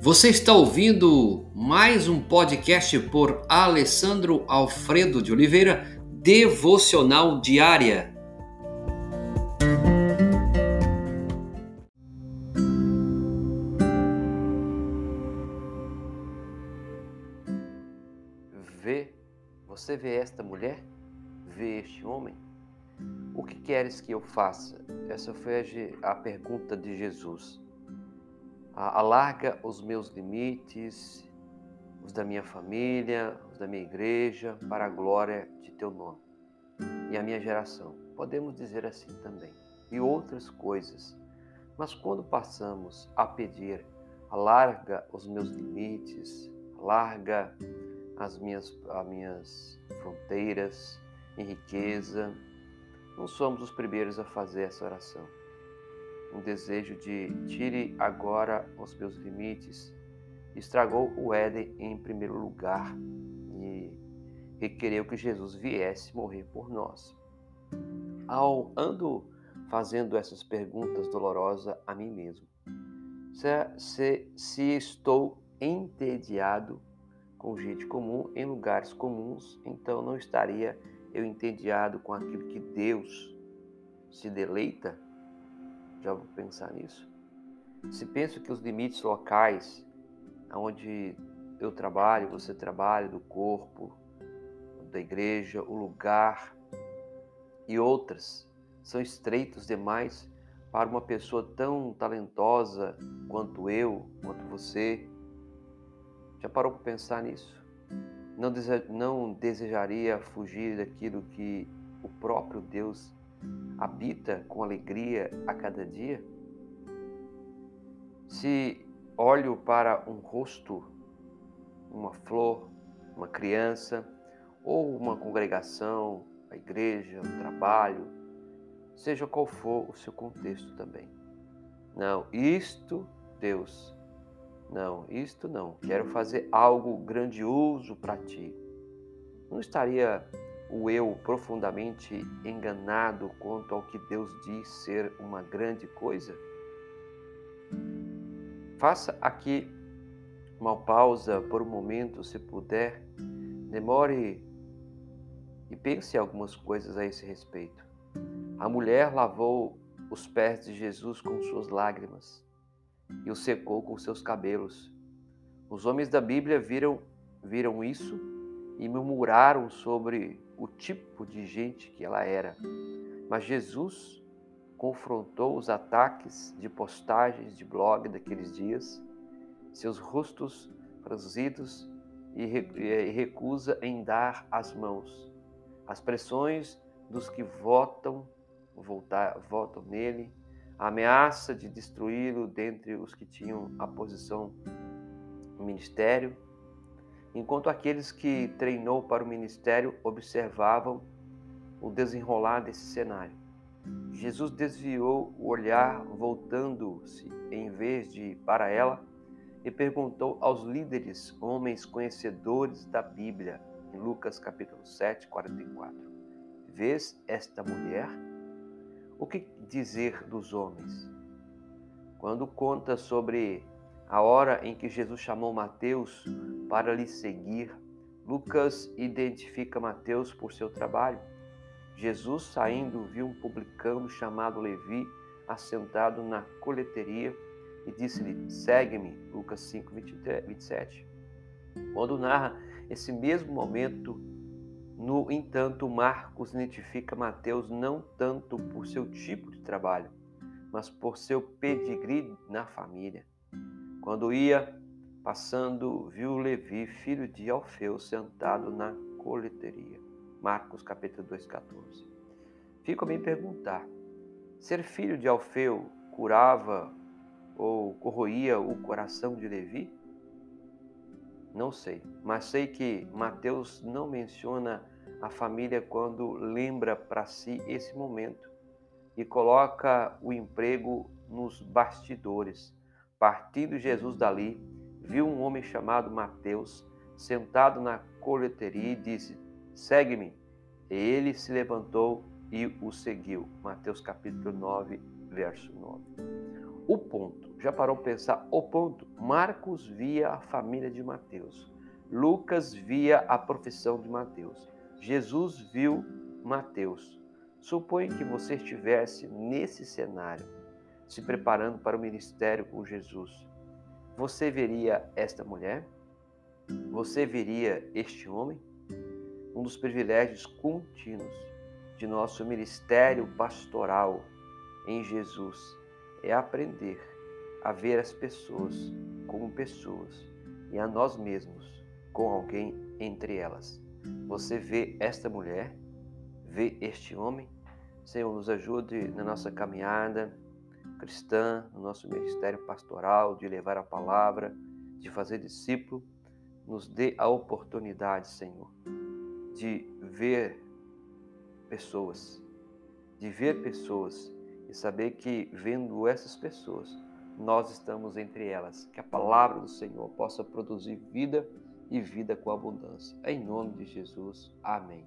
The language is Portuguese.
Você está ouvindo mais um podcast por Alessandro Alfredo de Oliveira, Devocional Diária. Vê, você vê esta mulher? Vê este homem? O que queres que eu faça? Essa foi a pergunta de Jesus alarga os meus limites, os da minha família, os da minha igreja, para a glória de teu nome. E a minha geração, podemos dizer assim também, e outras coisas. Mas quando passamos a pedir, alarga os meus limites, alarga as minhas, as minhas fronteiras em riqueza, não somos os primeiros a fazer essa oração um desejo de tire agora os meus limites, estragou o Éden em primeiro lugar e requereu que Jesus viesse morrer por nós. Ao ando fazendo essas perguntas dolorosas a mim mesmo, se, se, se estou entediado com gente comum em lugares comuns, então não estaria eu entediado com aquilo que Deus se deleita já vou pensar nisso? Se penso que os limites locais, onde eu trabalho, você trabalha, do corpo, da igreja, o lugar e outras, são estreitos demais para uma pessoa tão talentosa quanto eu, quanto você. Já parou para pensar nisso? Não, não desejaria fugir daquilo que o próprio Deus habita com alegria a cada dia? Se olho para um rosto, uma flor, uma criança, ou uma congregação, a igreja, o trabalho, seja qual for o seu contexto também. Não, isto, Deus, não, isto não. Quero fazer algo grandioso para ti. Não estaria o eu profundamente enganado quanto ao que Deus diz ser uma grande coisa? Faça aqui uma pausa por um momento, se puder. Demore e pense algumas coisas a esse respeito. A mulher lavou os pés de Jesus com suas lágrimas e o secou com seus cabelos. Os homens da Bíblia viram viram isso e murmuraram sobre o tipo de gente que ela era. Mas Jesus confrontou os ataques de postagens de blog daqueles dias, seus rostos franzidos e recusa em dar as mãos. As pressões dos que votam, voltar, votam nele, a ameaça de destruí-lo dentre os que tinham a posição no ministério, enquanto aqueles que treinou para o ministério observavam o desenrolar desse cenário. Jesus desviou o olhar, voltando-se em vez de para ela, e perguntou aos líderes, homens conhecedores da Bíblia, em Lucas capítulo 7, 44. Vês esta mulher? O que dizer dos homens? Quando conta sobre a hora em que Jesus chamou Mateus para lhe seguir, Lucas identifica Mateus por seu trabalho. Jesus, saindo, viu um publicano chamado Levi assentado na coleteria e disse-lhe: Segue-me. Lucas 5, 27. Quando narra esse mesmo momento, no entanto, Marcos identifica Mateus não tanto por seu tipo de trabalho, mas por seu pedigree na família. Quando ia passando, viu Levi, filho de Alfeu, sentado na coleteria. Marcos capítulo 2, 14. Fico a me perguntar: ser filho de Alfeu curava ou corroía o coração de Levi? Não sei, mas sei que Mateus não menciona a família quando lembra para si esse momento e coloca o emprego nos bastidores Partindo Jesus dali, viu um homem chamado Mateus sentado na coleteria e disse: Segue-me. Ele se levantou e o seguiu. Mateus capítulo 9, verso 9. o ponto. Já parou para pensar o ponto? Marcos via a família de Mateus. Lucas via a profissão de Mateus. Jesus viu Mateus. Suponha que você estivesse nesse cenário, se preparando para o ministério com Jesus. Você veria esta mulher? Você veria este homem? Um dos privilégios contínuos de nosso ministério pastoral em Jesus é aprender a ver as pessoas como pessoas e a nós mesmos com alguém entre elas. Você vê esta mulher, vê este homem? Senhor, nos ajude na nossa caminhada cristã, no nosso ministério pastoral, de levar a palavra, de fazer discípulo. Nos dê a oportunidade, Senhor, de ver pessoas, de ver pessoas e saber que, vendo essas pessoas, nós estamos entre elas. Que a palavra do Senhor possa produzir vida e vida com abundância. Em nome de Jesus. Amém.